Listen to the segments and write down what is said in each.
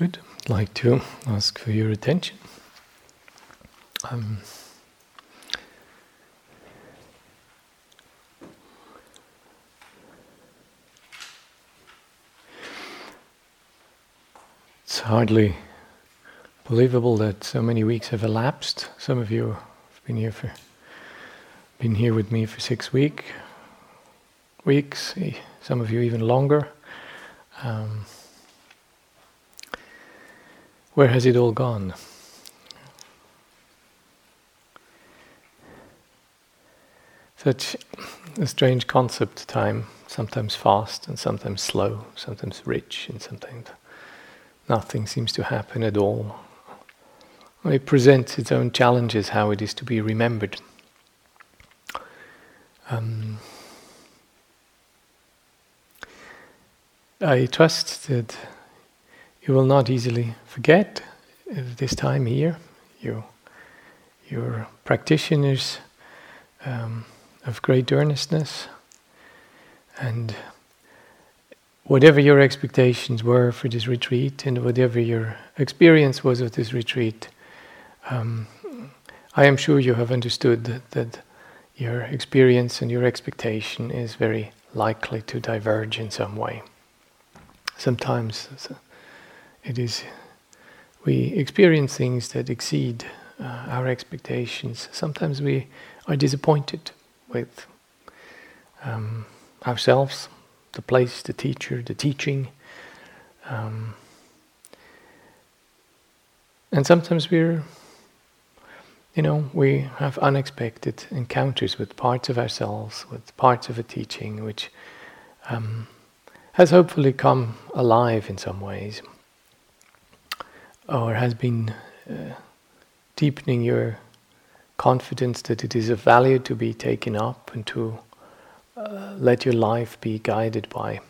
Good. I'd like to ask for your attention. Um, it's hardly believable that so many weeks have elapsed. Some of you have been here for been here with me for six week weeks. Some of you even longer. Um, where has it all gone? Such a strange concept, time, sometimes fast and sometimes slow, sometimes rich and sometimes nothing seems to happen at all. It presents its own challenges how it is to be remembered. Um, I trust that you will not easily forget this time here. You, your practitioners um, of great earnestness, and whatever your expectations were for this retreat, and whatever your experience was of this retreat, um, I am sure you have understood that, that your experience and your expectation is very likely to diverge in some way. Sometimes it is we experience things that exceed uh, our expectations. Sometimes we are disappointed with um, ourselves, the place, the teacher, the teaching. Um, and sometimes we're, you know, we have unexpected encounters with parts of ourselves, with parts of a teaching, which um, has hopefully come alive in some ways or has been uh, deepening your confidence that it is of value to be taken up and to uh, let your life be guided by.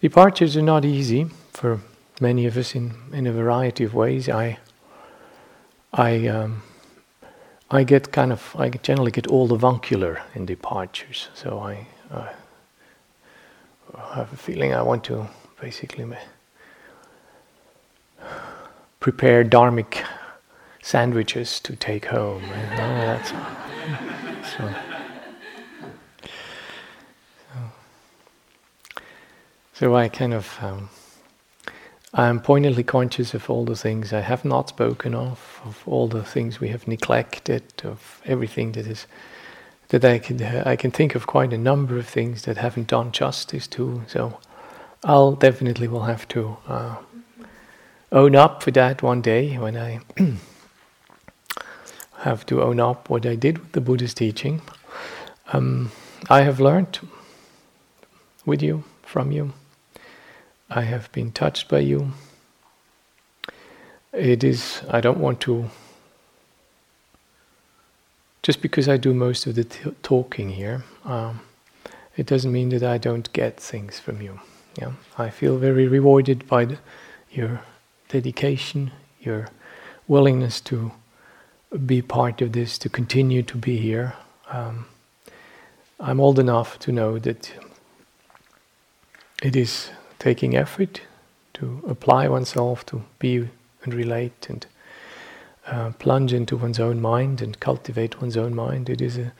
Departures are not easy for many of us in, in a variety of ways. I, I, um, I get kind of, I generally get all the avuncular in departures. So I, I I have a feeling I want to basically prepare dharmic sandwiches to take home. so, so, I kind of um, I am poignantly conscious of all the things I have not spoken of, of all the things we have neglected, of everything that is that I can I can think of quite a number of things that haven't done justice to. So I'll definitely will have to uh, own up for that one day when I have to own up what I did with the Buddha's teaching. Um, I have learned with you, from you. I have been touched by you. It is. I don't want to just because I do most of the t- talking here, um, it doesn't mean that I don't get things from you. Yeah, I feel very rewarded by the, your dedication, your willingness to be part of this, to continue to be here. Um, I'm old enough to know that it is taking effort to apply oneself to be and relate and uh, plunge into one's own mind and cultivate one's own mind. It is a,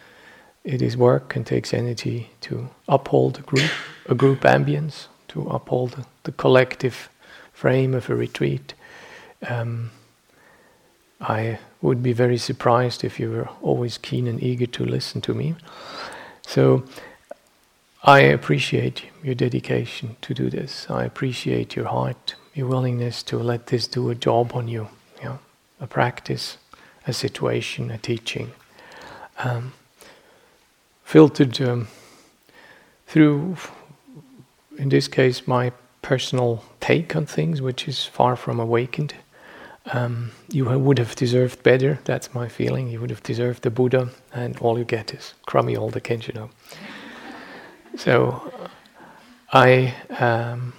it is work and takes energy to uphold a group, a group ambience, to uphold the, collective frame of a retreat. Um, I would be very surprised if you were always keen and eager to listen to me. So I appreciate your dedication to do this. I appreciate your heart, your willingness to let this do a job on you a practice, a situation, a teaching, um, filtered um, through, in this case, my personal take on things, which is far from awakened. Um, you would have deserved better. That's my feeling. You would have deserved the Buddha, and all you get is crummy old Kensho. So, I um,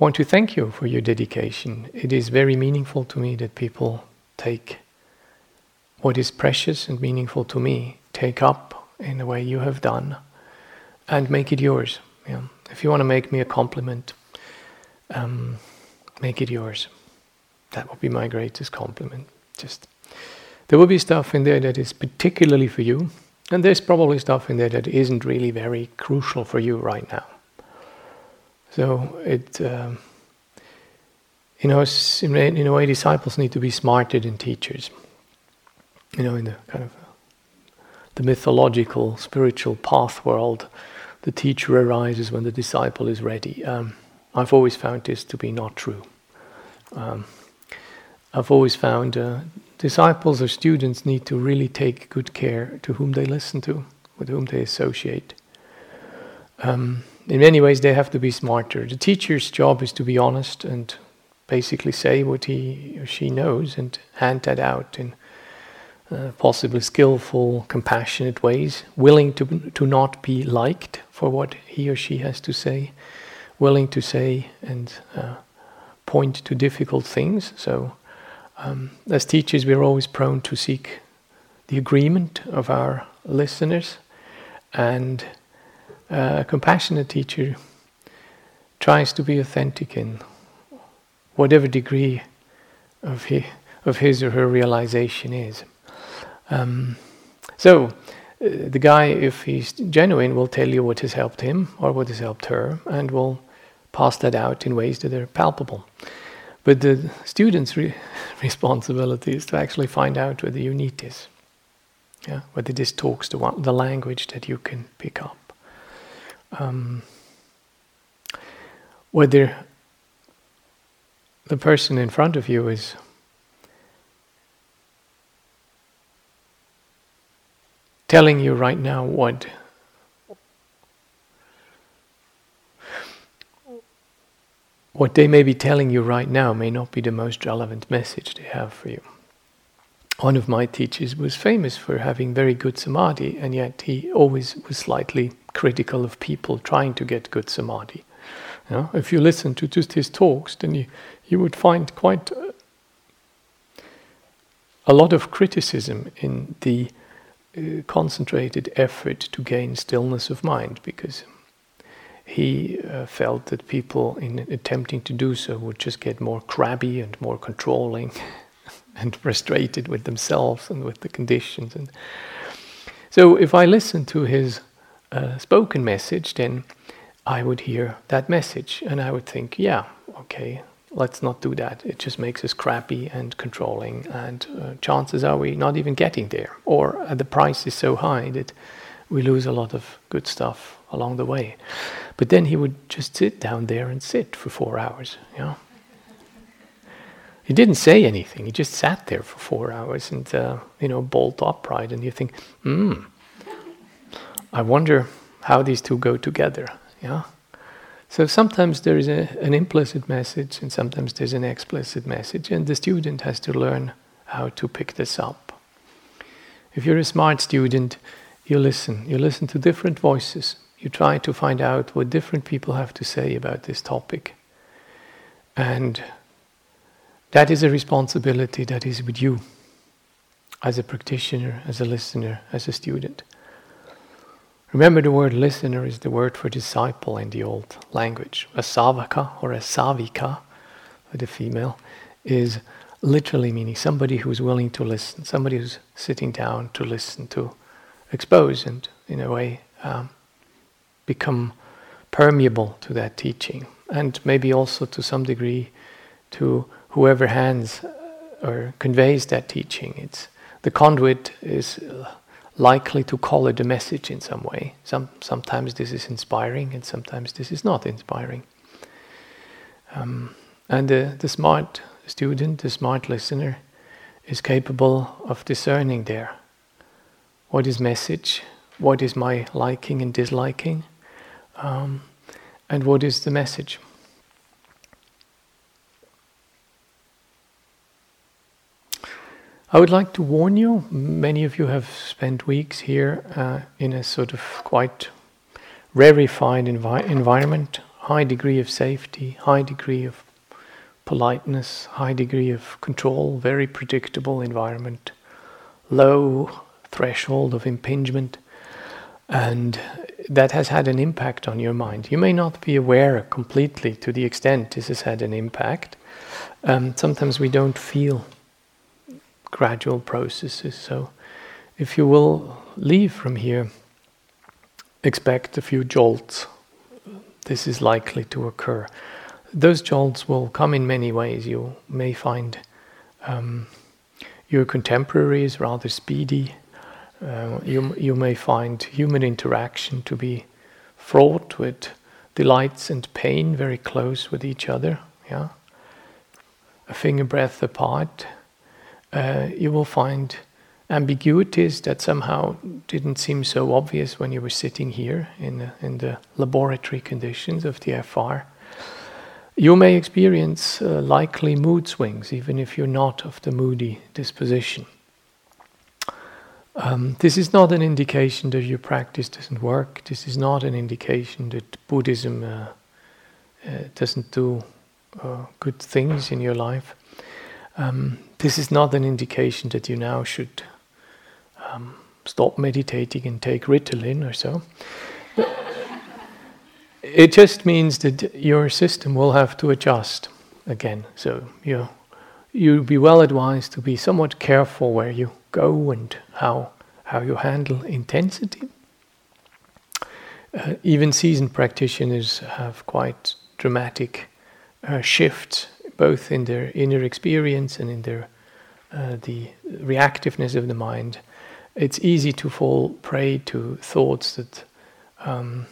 want to thank you for your dedication. It is very meaningful to me that people take what is precious and meaningful to me, take up in the way you have done, and make it yours. Yeah. If you want to make me a compliment, um, make it yours. That would be my greatest compliment. Just there will be stuff in there that is particularly for you, and there's probably stuff in there that isn't really very crucial for you right now. So it, um, you know, in a way, disciples need to be smarter than teachers. You know, in the kind of the mythological, spiritual path world, the teacher arises when the disciple is ready. Um, I've always found this to be not true. Um, I've always found uh, disciples or students need to really take good care to whom they listen to, with whom they associate. Um, in many ways, they have to be smarter. The teacher's job is to be honest and basically say what he or she knows and hand that out in uh, possibly skillful, compassionate ways, willing to, to not be liked for what he or she has to say, willing to say and uh, point to difficult things. So, um, as teachers, we're always prone to seek the agreement of our listeners, and a compassionate teacher tries to be authentic in whatever degree of his, of his or her realization is. Um, so, uh, the guy, if he's genuine, will tell you what has helped him or what has helped her, and will pass that out in ways that are palpable. But the student's re- responsibility is to actually find out whether you need this, yeah? whether this talks to one, the language that you can pick up. Um, whether the person in front of you is telling you right now what what they may be telling you right now may not be the most relevant message they have for you. One of my teachers was famous for having very good samadhi, and yet he always was slightly critical of people trying to get good samadhi. You know, if you listen to just his talks, then you, you would find quite a lot of criticism in the uh, concentrated effort to gain stillness of mind because he uh, felt that people, in attempting to do so, would just get more crabby and more controlling and frustrated with themselves and with the conditions. And so, if I listen to his uh, spoken message, then I would hear that message and I would think, yeah, okay, let's not do that. It just makes us crappy and controlling, and uh, chances are we not even getting there, or uh, the price is so high that we lose a lot of good stuff along the way. But then he would just sit down there and sit for four hours, you know. He didn't say anything. He just sat there for four hours and, uh, you know, bolt upright. And you think, hmm, I wonder how these two go together, yeah. So sometimes there is a, an implicit message and sometimes there's an explicit message, and the student has to learn how to pick this up. If you're a smart student, you listen. You listen to different voices. You try to find out what different people have to say about this topic. And that is a responsibility that is with you as a practitioner, as a listener, as a student. Remember, the word listener is the word for disciple in the old language. A savaka or a savika, the female, is literally meaning somebody who's willing to listen, somebody who's sitting down to listen, to expose and, in a way, um, become permeable to that teaching. And maybe also to some degree to whoever hands uh, or conveys that teaching. It's the conduit is uh, likely to color the message in some way. Some, sometimes this is inspiring and sometimes this is not inspiring. Um, and the, the smart student, the smart listener, is capable of discerning there what is message, what is my liking and disliking, um, and what is the message. I would like to warn you, many of you have spent weeks here uh, in a sort of quite rarefied envi- environment, high degree of safety, high degree of politeness, high degree of control, very predictable environment, low threshold of impingement. And that has had an impact on your mind. You may not be aware completely to the extent this has had an impact. Um, sometimes we don't feel gradual processes. So, if you will leave from here, expect a few jolts. This is likely to occur. Those jolts will come in many ways. You may find um, your contemporaries rather speedy. Uh, you, you may find human interaction to be fraught with delights and pain very close with each other. Yeah, a finger breadth apart. Uh, you will find ambiguities that somehow didn't seem so obvious when you were sitting here in the, in the laboratory conditions of the FR. You may experience uh, likely mood swings, even if you're not of the moody disposition. Um, this is not an indication that your practice doesn't work. This is not an indication that Buddhism uh, uh, doesn't do uh, good things in your life. Um, this is not an indication that you now should um, stop meditating and take Ritalin or so. it just means that your system will have to adjust again. So you you'll be well advised to be somewhat careful where you go and how how you handle intensity. Uh, even seasoned practitioners have quite dramatic uh, shifts, both in their inner experience and in their uh, the reactiveness of the mind it's easy to fall prey to thoughts that um,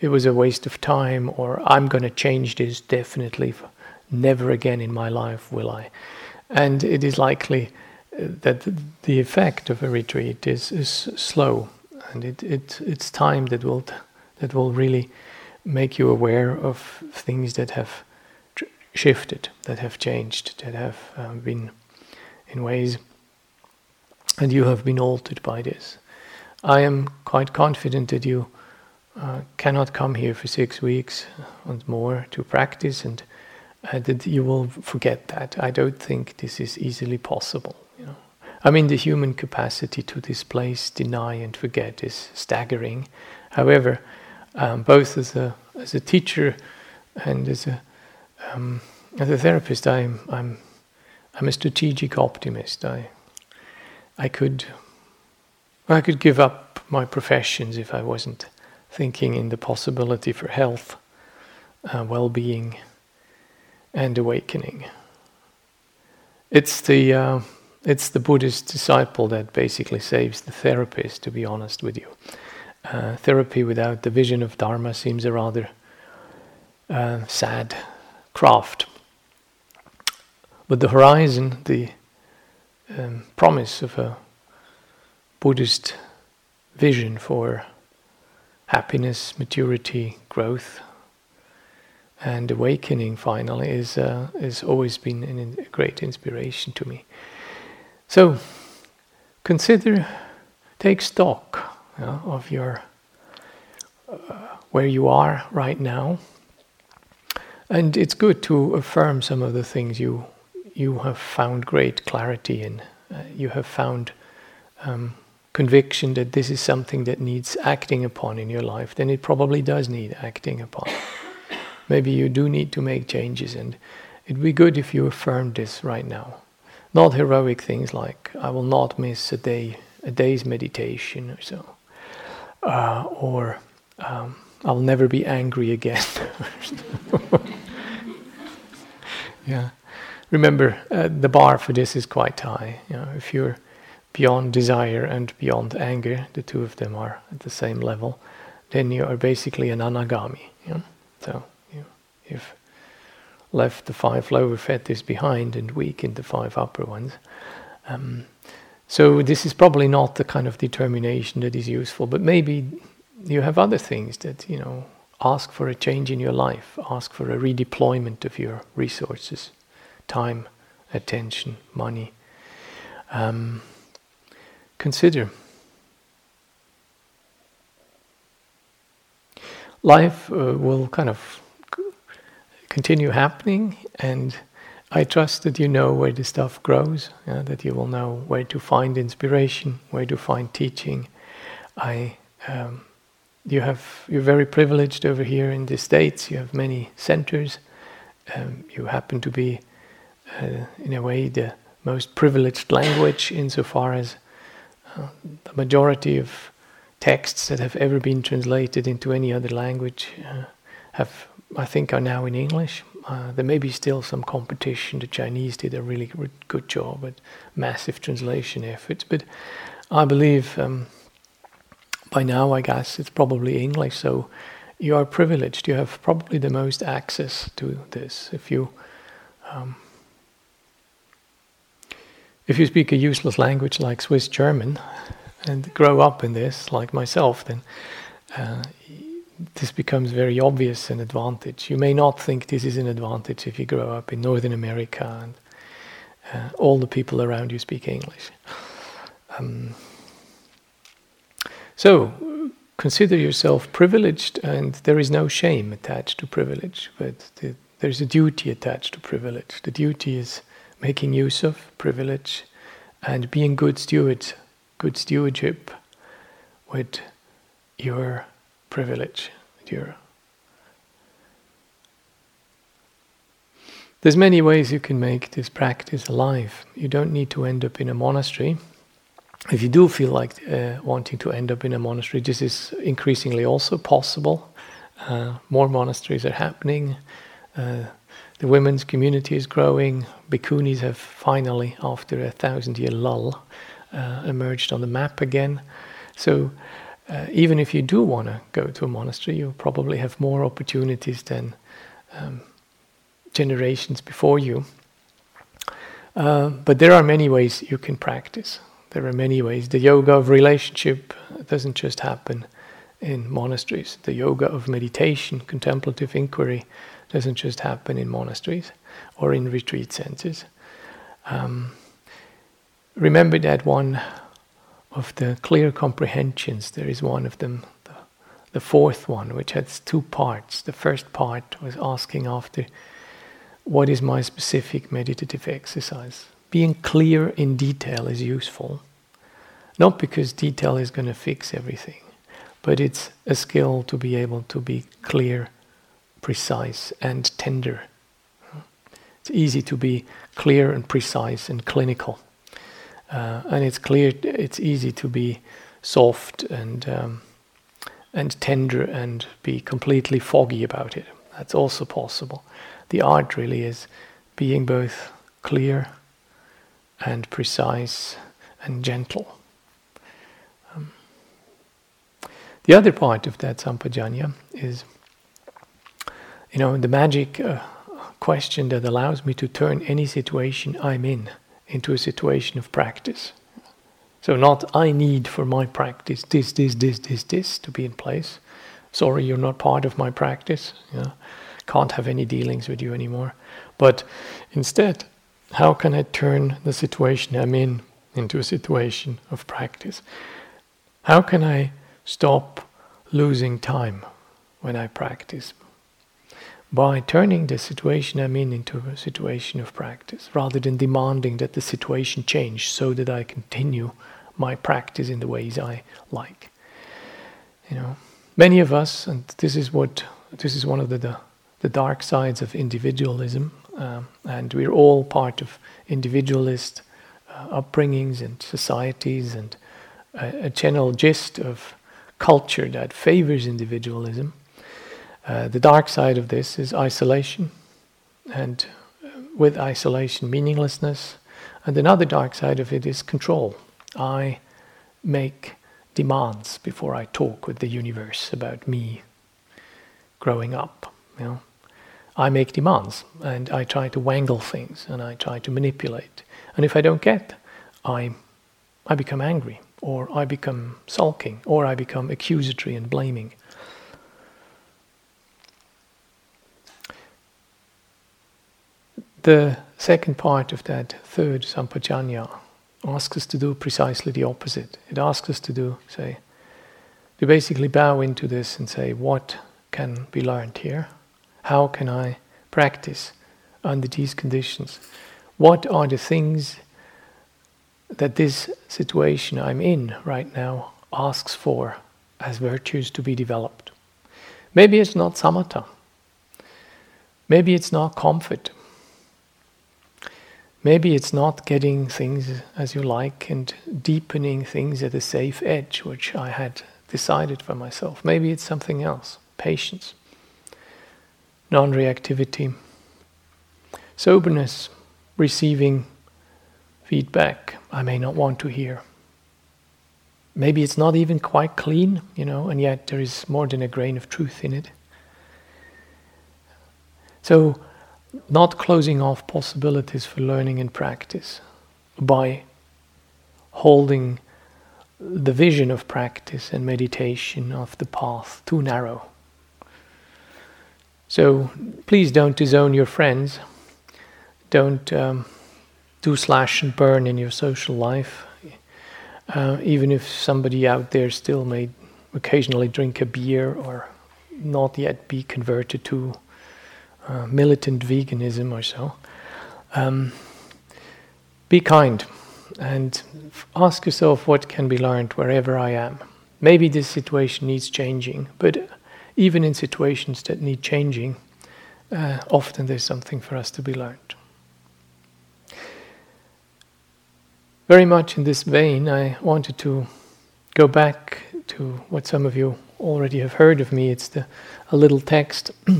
it was a waste of time or I'm going to change this definitely. Never again in my life will I. And it is likely uh, that the effect of a retreat is, is slow and it, it, it's time that will, that will really make you aware of things that have shifted, that have changed, that have uh, been in ways and you have been altered by this. I am quite confident that you uh, cannot come here for six weeks and more to practice, and uh, that you will forget that. I don't think this is easily possible. You know, I mean, the human capacity to displace, deny, and forget is staggering. However, um, both as a as a teacher and as a um, as a therapist, I'm I'm I'm a strategic optimist. I I could I could give up my professions if I wasn't thinking in the possibility for health, uh, well-being, and awakening. It's the uh, it's the Buddhist disciple that basically saves the therapist. To be honest with you, uh, therapy without the vision of Dharma seems a rather uh, sad craft. But the horizon, the um, promise of a Buddhist vision for happiness, maturity, growth, and awakening. Finally, is uh, has always been an, a great inspiration to me. So, consider, take stock of your uh, where you are right now, and it's good to affirm some of the things you you have found great clarity in. Uh, you have found um, conviction that this is something that needs acting upon in your life, then it probably does need acting upon. Maybe you do need to make changes, and it'd be good if you affirmed this right now. Not heroic things like "I will not miss a day, a day's meditation" or so, uh, or um, "I'll never be angry again." yeah remember, uh, the bar for this is quite high. You know, if you're beyond desire and beyond anger, the two of them are at the same level, then you are basically an anagami. You know? So you, you've left the five lower fetters behind and weakened the five upper ones. Um, so this is probably not the kind of determination that is useful, but maybe you have other things that you know. Ask for a change in your life. Ask for a redeployment of your resources time, attention, money. Um, consider life uh, will kind of continue happening, and I trust that you know where the stuff grows, yeah, that you will know where to find inspiration, where to find teaching. I um, you have you're very privileged over here in the states. You have many centers. Um, you happen to be, uh, in a way, the most privileged language insofar as uh, the majority of texts that have ever been translated into any other language uh, have, I think, are now in English. Uh, there may be still some competition. The Chinese did a really good job at massive translation efforts, but I believe um, by now, I guess it's probably English. So you are privileged. You have probably the most access to this. If you um, if you speak a useless language like Swiss German and grow up in this, like myself, then uh, this becomes very obvious an advantage. You may not think this is an advantage if you grow up in Northern America and uh, all the people around you speak English. Um, so, consider yourself privileged, and there is no shame attached to privilege, but the, there's a duty attached to privilege. The duty is making use of privilege and being good stewards, good stewardship with your privilege, your There's many ways you can make this practice alive. You don't need to end up in a monastery. If you do feel like uh, wanting to end up in a monastery, this is increasingly also possible. Uh, more monasteries are happening. Uh, the women's community is growing. Bhikkhunis have finally, after a thousand year lull, uh, emerged on the map again. So, uh, even if you do want to go to a monastery, you probably have more opportunities than um, generations before you. Uh, but there are many ways you can practice. There are many ways. The yoga of relationship doesn't just happen in monasteries. The yoga of meditation, contemplative inquiry, doesn't just happen in monasteries or in retreat centers. Um, remember that one of the clear comprehensions, there is one of them, the, the fourth one, which has two parts. The first part was asking after what is my specific meditative exercise? Being clear in detail is useful. Not because detail is going to fix everything, but it's a skill to be able to be clear precise and tender. It's easy to be clear and precise and clinical. Uh, and it's clear, it's easy to be soft and, um, and tender and be completely foggy about it. That's also possible. The art really is being both clear and precise and gentle. Um, the other part of that sampajanya is you know, the magic uh, question that allows me to turn any situation I'm in into a situation of practice. So, not I need for my practice this, this, this, this, this to be in place. Sorry, you're not part of my practice. You know, can't have any dealings with you anymore. But instead, how can I turn the situation I'm in into a situation of practice? How can I stop losing time when I practice? by turning the situation I'm in into a situation of practice, rather than demanding that the situation change so that I continue my practice in the ways I like. You know, many of us, and this is what this is one of the the, the dark sides of individualism, um, and we're all part of individualist uh, upbringings and societies, and a, a general gist of culture that favors individualism uh, the dark side of this is isolation, and uh, with isolation, meaninglessness. And another dark side of it is control. I make demands before I talk with the universe about me growing up. You know, I make demands and I try to wangle things and I try to manipulate. And if I don't get, I, I become angry or I become sulking or I become accusatory and blaming. The second part of that third sampajanya asks us to do precisely the opposite. It asks us to do, say, to basically bow into this and say, what can be learned here? How can I practice under these conditions? What are the things that this situation I'm in right now asks for as virtues to be developed. Maybe it's not samatha. Maybe it's not comfort. Maybe it's not getting things as you like and deepening things at a safe edge, which I had decided for myself. Maybe it's something else patience, non reactivity, soberness, receiving feedback I may not want to hear. Maybe it's not even quite clean, you know, and yet there is more than a grain of truth in it. So, not closing off possibilities for learning and practice by holding the vision of practice and meditation of the path too narrow. So please don't disown your friends. Don't um, do slash and burn in your social life. Uh, even if somebody out there still may occasionally drink a beer or not yet be converted to uh, militant veganism or so. Um, be kind and ask yourself what can be learned wherever I am. Maybe this situation needs changing, but even in situations that need changing, uh, often there's something for us to be learned. Very much in this vein, I wanted to go back to what some of you already have heard of me. It's the, a little text.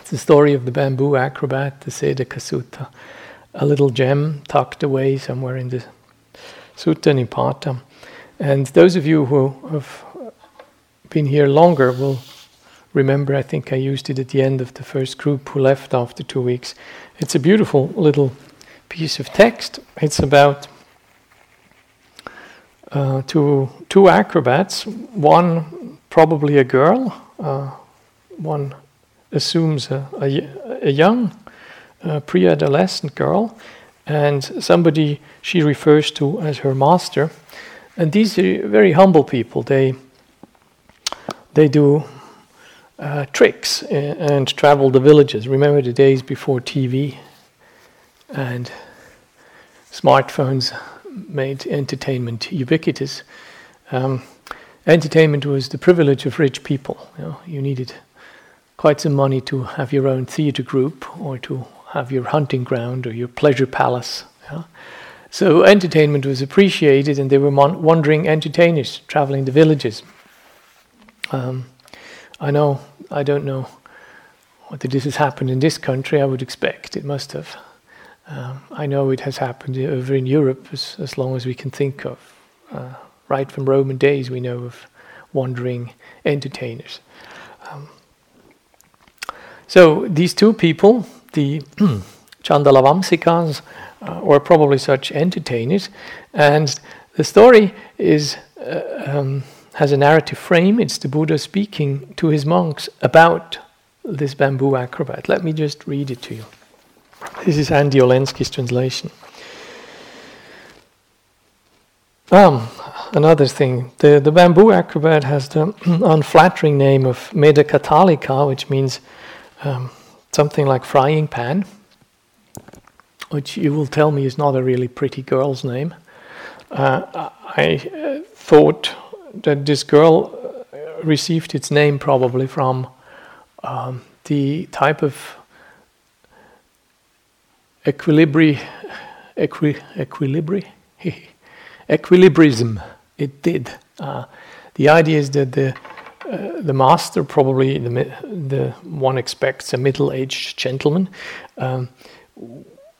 It's the story of the bamboo acrobat, the Sedaka Sutta, a little gem tucked away somewhere in the Sutta Nipata. And those of you who have been here longer will remember, I think I used it at the end of the first group who left after two weeks. It's a beautiful little piece of text. It's about uh, two, two acrobats, one probably a girl, uh, one assumes a, a, a young uh, pre adolescent girl and somebody she refers to as her master. And these are very humble people. They, they do uh, tricks and, and travel the villages. Remember the days before TV and smartphones made entertainment ubiquitous. Um, entertainment was the privilege of rich people. You, know, you needed quite some money to have your own theatre group or to have your hunting ground or your pleasure palace. Yeah? So entertainment was appreciated, and there were mon- wandering entertainers traveling the villages. Um, I know, I don't know whether this has happened in this country. I would expect it must have. Um, I know it has happened over in Europe as, as long as we can think of. Uh, right from Roman days, we know of wandering entertainers. Um, so these two people, the Chandalavamsikas, uh, were probably such entertainers, and the story is uh, um, has a narrative frame. It's the Buddha speaking to his monks about this bamboo acrobat. Let me just read it to you. This is Andy Olendzki's translation. Um, another thing, the, the bamboo acrobat has the unflattering name of Medakatalika, which means um, something like frying pan, which you will tell me is not a really pretty girl's name. Uh, I uh, thought that this girl uh, received its name probably from um, the type of equilibri, equi, equilibri, equilibrism it did. Uh, the idea is that the uh, the master, probably the, the one expects a middle-aged gentleman, um,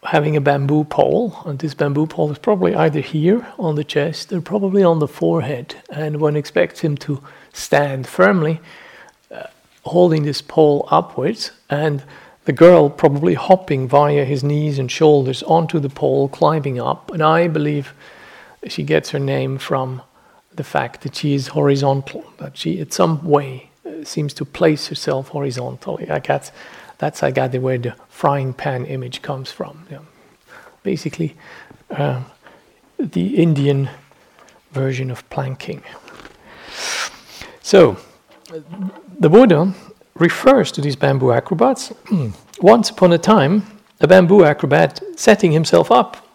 having a bamboo pole, and this bamboo pole is probably either here on the chest or probably on the forehead, and one expects him to stand firmly, uh, holding this pole upwards, and the girl probably hopping via his knees and shoulders onto the pole, climbing up, and I believe she gets her name from the fact that she is horizontal, that she, in some way, seems to place herself horizontally. I guess that's, I gather, where the frying pan image comes from. Yeah. Basically, uh, the Indian version of planking. So, the Buddha refers to these bamboo acrobats. Once upon a time, a bamboo acrobat setting himself up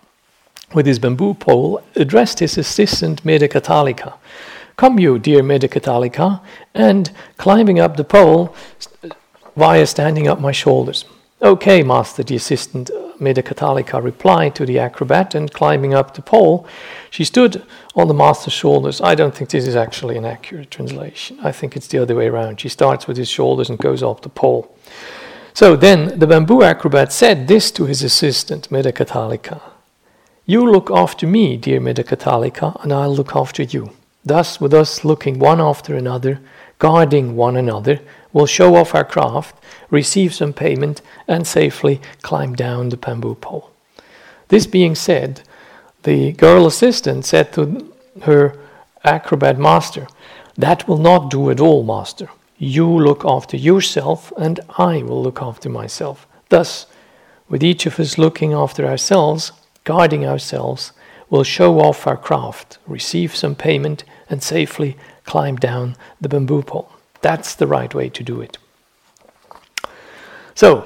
with his bamboo pole, addressed his assistant Medakatalika, Come, you, dear Medakatalika, and climbing up the pole via standing up my shoulders. Okay, master, the assistant Medakatalika replied to the acrobat, and climbing up the pole, she stood on the master's shoulders. I don't think this is actually an accurate translation. I think it's the other way around. She starts with his shoulders and goes up the pole. So then the bamboo acrobat said this to his assistant, Medakatalika You look after me, dear Medakatalika, and I'll look after you. Thus, with us looking one after another, guarding one another, we'll show off our craft, receive some payment, and safely climb down the bamboo pole. This being said, the girl assistant said to her acrobat master, That will not do at all, master. You look after yourself, and I will look after myself. Thus, with each of us looking after ourselves, guarding ourselves, we'll show off our craft, receive some payment, and safely climb down the bamboo pole. That's the right way to do it. So,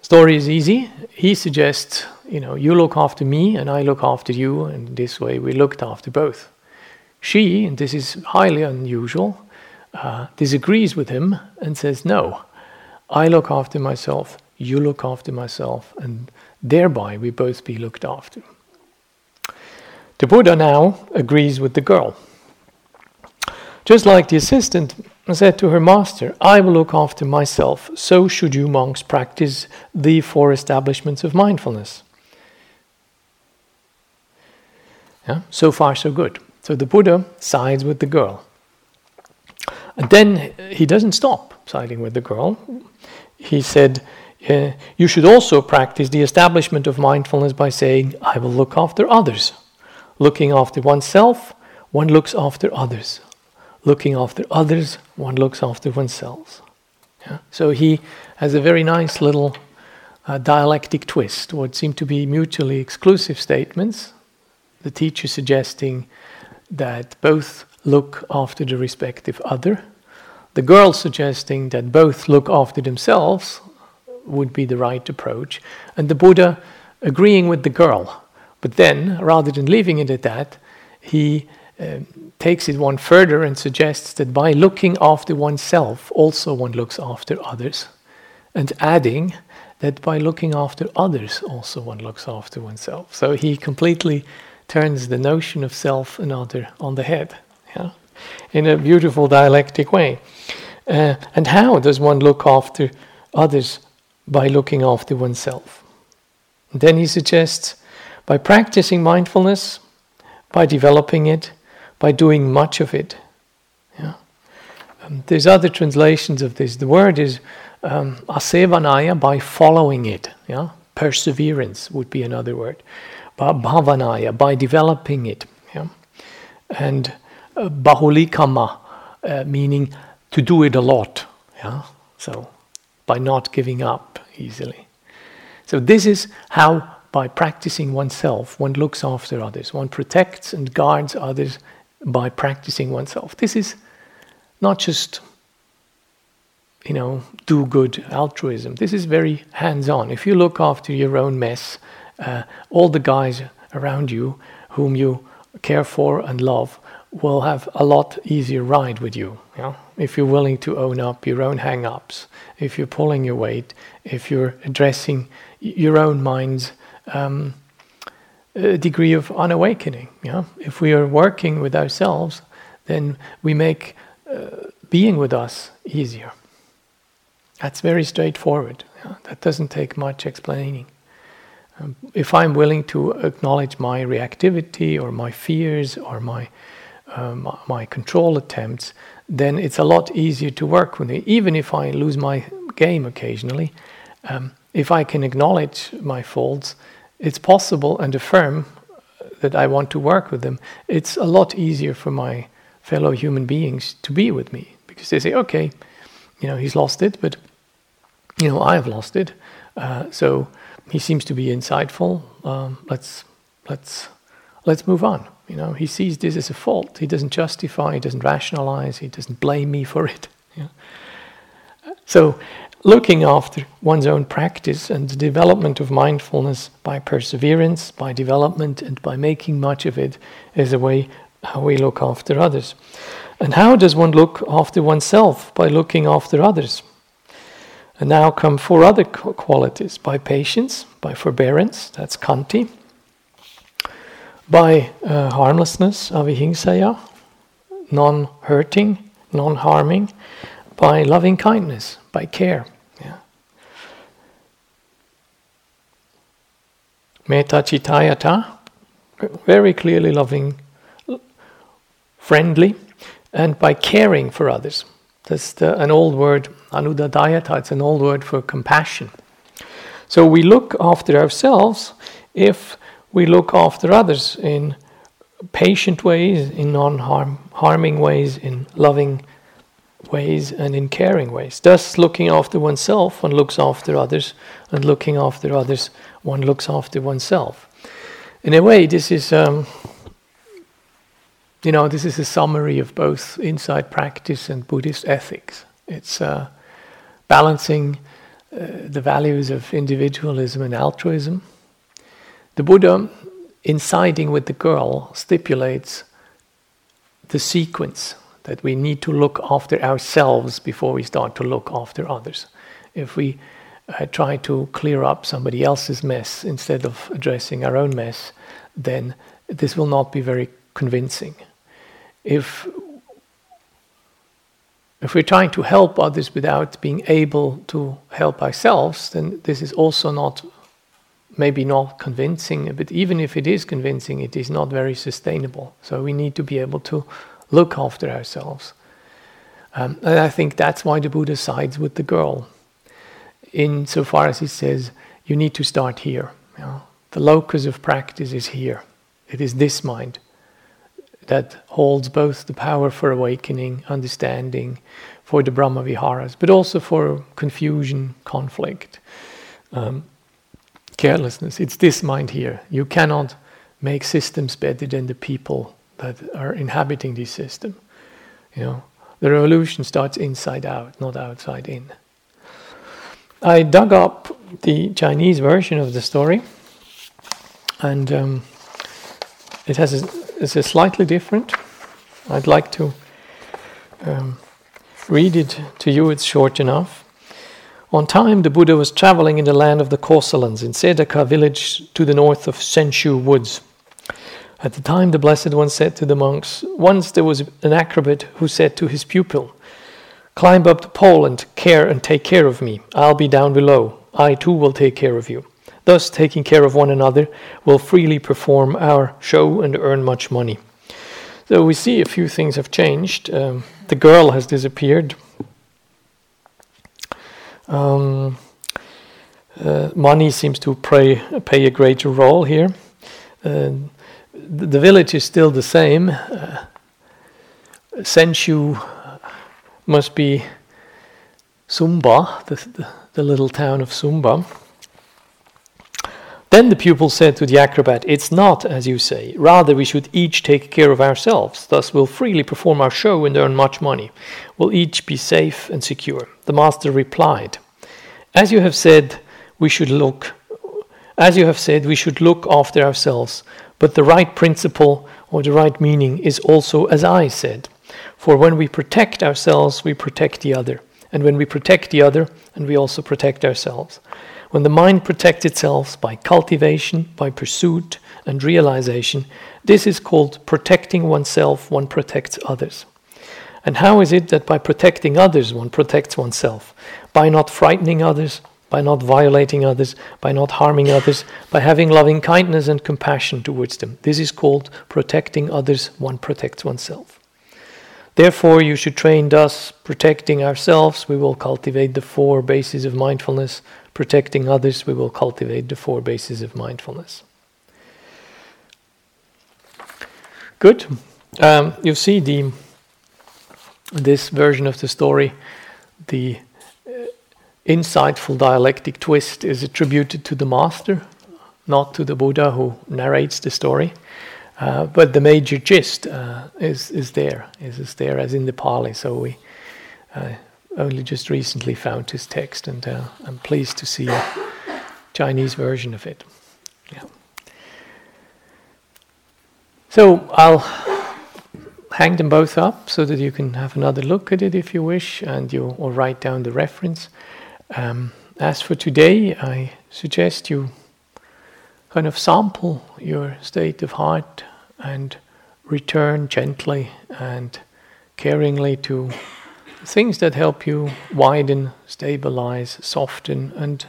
story is easy. He suggests, you know, you look after me and I look after you, and this way we looked after both. She, and this is highly unusual, uh, disagrees with him and says, No, I look after myself, you look after myself, and thereby we both be looked after. The Buddha now agrees with the girl. Just like the assistant said to her master, I will look after myself, so should you monks practice the four establishments of mindfulness. Yeah, so far, so good. So the Buddha sides with the girl. And then he doesn't stop siding with the girl. He said, You should also practice the establishment of mindfulness by saying, I will look after others. Looking after oneself, one looks after others. Looking after others, one looks after oneself. Yeah? So he has a very nice little uh, dialectic twist, what seem to be mutually exclusive statements. The teacher suggesting that both look after the respective other. The girl suggesting that both look after themselves would be the right approach. And the Buddha agreeing with the girl. But then, rather than leaving it at that, he um, takes it one further and suggests that by looking after oneself, also one looks after others. And adding that by looking after others, also one looks after oneself. So he completely turns the notion of self and other on the head. Yeah? in a beautiful dialectic way. Uh, and how does one look after others by looking after oneself? And then he suggests by practicing mindfulness, by developing it, by doing much of it. Yeah. Um, there's other translations of this. The word is um, asevanaya by following it. Yeah, perseverance would be another word. Bhavanaya by developing it. Yeah, and bahulikama, uh, meaning to do it a lot. Yeah? So, by not giving up easily. So, this is how, by practicing oneself, one looks after others. One protects and guards others by practicing oneself. This is not just, you know, do good altruism. This is very hands on. If you look after your own mess, uh, all the guys around you whom you care for and love will have a lot easier ride with you. If you're willing to own up your own hang ups, if you're pulling your weight, if you're addressing your own mind's um, degree of unawakening. Yeah? If we are working with ourselves, then we make uh, being with us easier. That's very straightforward. Yeah? That doesn't take much explaining. Um, if I'm willing to acknowledge my reactivity or my fears or my um, my control attempts, then it's a lot easier to work with me. Even if I lose my game occasionally, um, if I can acknowledge my faults, it's possible and affirm that I want to work with them. It's a lot easier for my fellow human beings to be with me because they say, okay, you know, he's lost it, but you know, I have lost it. Uh, so he seems to be insightful. Um, let's let's let's move on. You know, he sees this as a fault. He doesn't justify, he doesn't rationalize, he doesn't blame me for it. So, looking after one's own practice and the development of mindfulness by perseverance, by development, and by making much of it is a way how we look after others. And how does one look after oneself? By looking after others. And now come four other qualities by patience, by forbearance, that's khanti, by uh, harmlessness, avihimsaya, non hurting, non harming, by loving kindness, by care. Yeah. Metta very clearly loving, friendly, and by caring for others. That's the, an old word, anuddayata, it's an old word for compassion. So we look after ourselves if we look after others in patient ways, in non harming ways, in loving ways, and in caring ways. Thus, looking after oneself, one looks after others, and looking after others, one looks after oneself. In a way, this is. Um, you know, this is a summary of both insight practice and Buddhist ethics. It's uh, balancing uh, the values of individualism and altruism. The Buddha, in siding with the girl, stipulates the sequence that we need to look after ourselves before we start to look after others. If we uh, try to clear up somebody else's mess instead of addressing our own mess, then this will not be very convincing if if we're trying to help others without being able to help ourselves, then this is also not maybe not convincing, but even if it is convincing, it is not very sustainable. So we need to be able to look after ourselves. Um, and I think that's why the Buddha sides with the girl, insofar as he says, you need to start here. You know? The locus of practice is here. It is this mind that holds both the power for awakening, understanding, for the Brahma Viharas, but also for confusion, conflict, um, carelessness. It's this mind here. You cannot make systems better than the people that are inhabiting this system. You know, the revolution starts inside out, not outside in. I dug up the Chinese version of the story, and um, it has a is a slightly different. I'd like to um, read it to you, it's short enough. On time, the Buddha was traveling in the land of the Kosalans in Sedaka village to the north of Senshu woods. At the time, the Blessed One said to the monks, Once there was an acrobat who said to his pupil, Climb up the pole and care and take care of me. I'll be down below. I too will take care of you. Thus, taking care of one another, will freely perform our show and earn much money. So we see a few things have changed. Um, the girl has disappeared. Um, uh, money seems to play, play a greater role here. Uh, the, village is still the same. Uh, Senshu must be Sumbha, the, the, the little town of Sumbha. Then the pupil said to the acrobat, It's not as you say. Rather, we should each take care of ourselves. Thus, we'll freely perform our show and earn much money. We'll each be safe and secure. The master replied, As you have said, we should look. As you have said, we should look after ourselves. But the right principle or the right meaning is also as I said. For when we protect ourselves, we protect the other. And when we protect the other, and we also protect ourselves. When the mind protects itself by cultivation, by pursuit, and realization, this is called protecting oneself, one protects others. And how is it that by protecting others, one protects oneself? By not frightening others, by not violating others, by not harming others, by having loving kindness and compassion towards them. This is called protecting others, one protects oneself. Therefore, you should train thus, protecting ourselves, we will cultivate the four bases of mindfulness protecting others, we will cultivate the four bases of mindfulness. Good. Um, you see the this version of the story, the uh, insightful dialectic twist is attributed to the master, not to the Buddha who narrates the story. Uh, but the major gist uh, is is there, is, is there as in the Pali. So we uh, only just recently found his text, and uh, I'm pleased to see a Chinese version of it. Yeah. So I'll hang them both up so that you can have another look at it if you wish, and you or write down the reference. Um, as for today, I suggest you kind of sample your state of heart and return gently and caringly to things that help you widen, stabilize, soften, and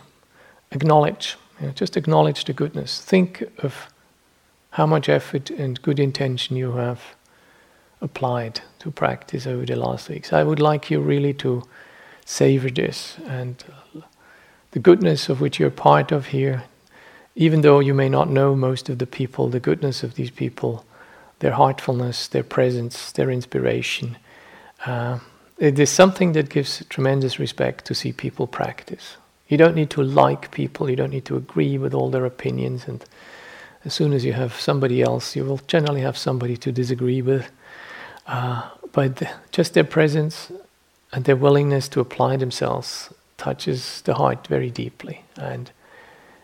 acknowledge. You know, just acknowledge the goodness. Think of how much effort and good intention you have applied to practice over the last weeks. I would like you really to savor this and the goodness of which you're part of here, even though you may not know most of the people, the goodness of these people, their heartfulness, their presence, their inspiration. Uh, it is something that gives tremendous respect to see people practice. You don't need to like people, you don't need to agree with all their opinions, and as soon as you have somebody else, you will generally have somebody to disagree with. Uh, but just their presence and their willingness to apply themselves touches the heart very deeply. And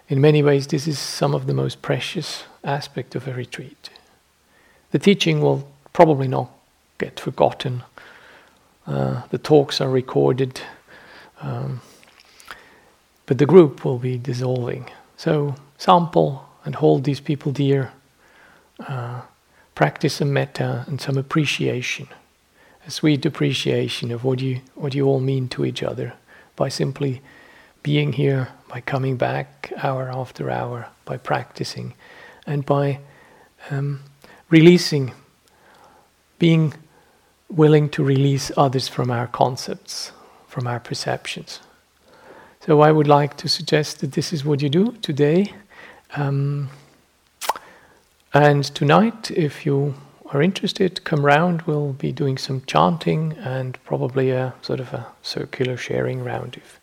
in many ways, this is some of the most precious aspect of a retreat. The teaching will probably not get forgotten. Uh, the talks are recorded, um, but the group will be dissolving. So sample and hold these people dear. Uh, practice some metta and some appreciation, a sweet appreciation of what you what you all mean to each other by simply being here, by coming back hour after hour, by practicing, and by um, releasing, being willing to release others from our concepts, from our perceptions. So I would like to suggest that this is what you do today. Um, and tonight, if you are interested, come round. We'll be doing some chanting and probably a sort of a circular sharing round. If,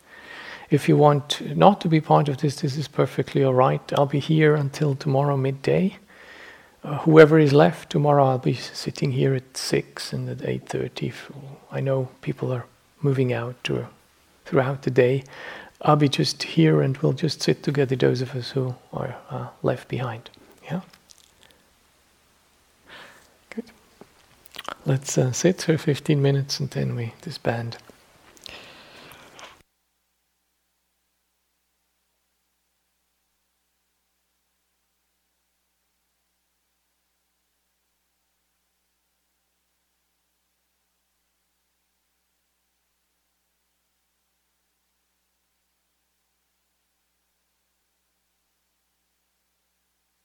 if you want not to be part of this, this is perfectly all right. I'll be here until tomorrow midday. Uh, whoever is left tomorrow, I'll be sitting here at six and at eight thirty. I know people are moving out to, throughout the day. I'll be just here, and we'll just sit together. Those of us who are uh, left behind. Yeah. Let's uh, sit for 15 minutes and then we disband.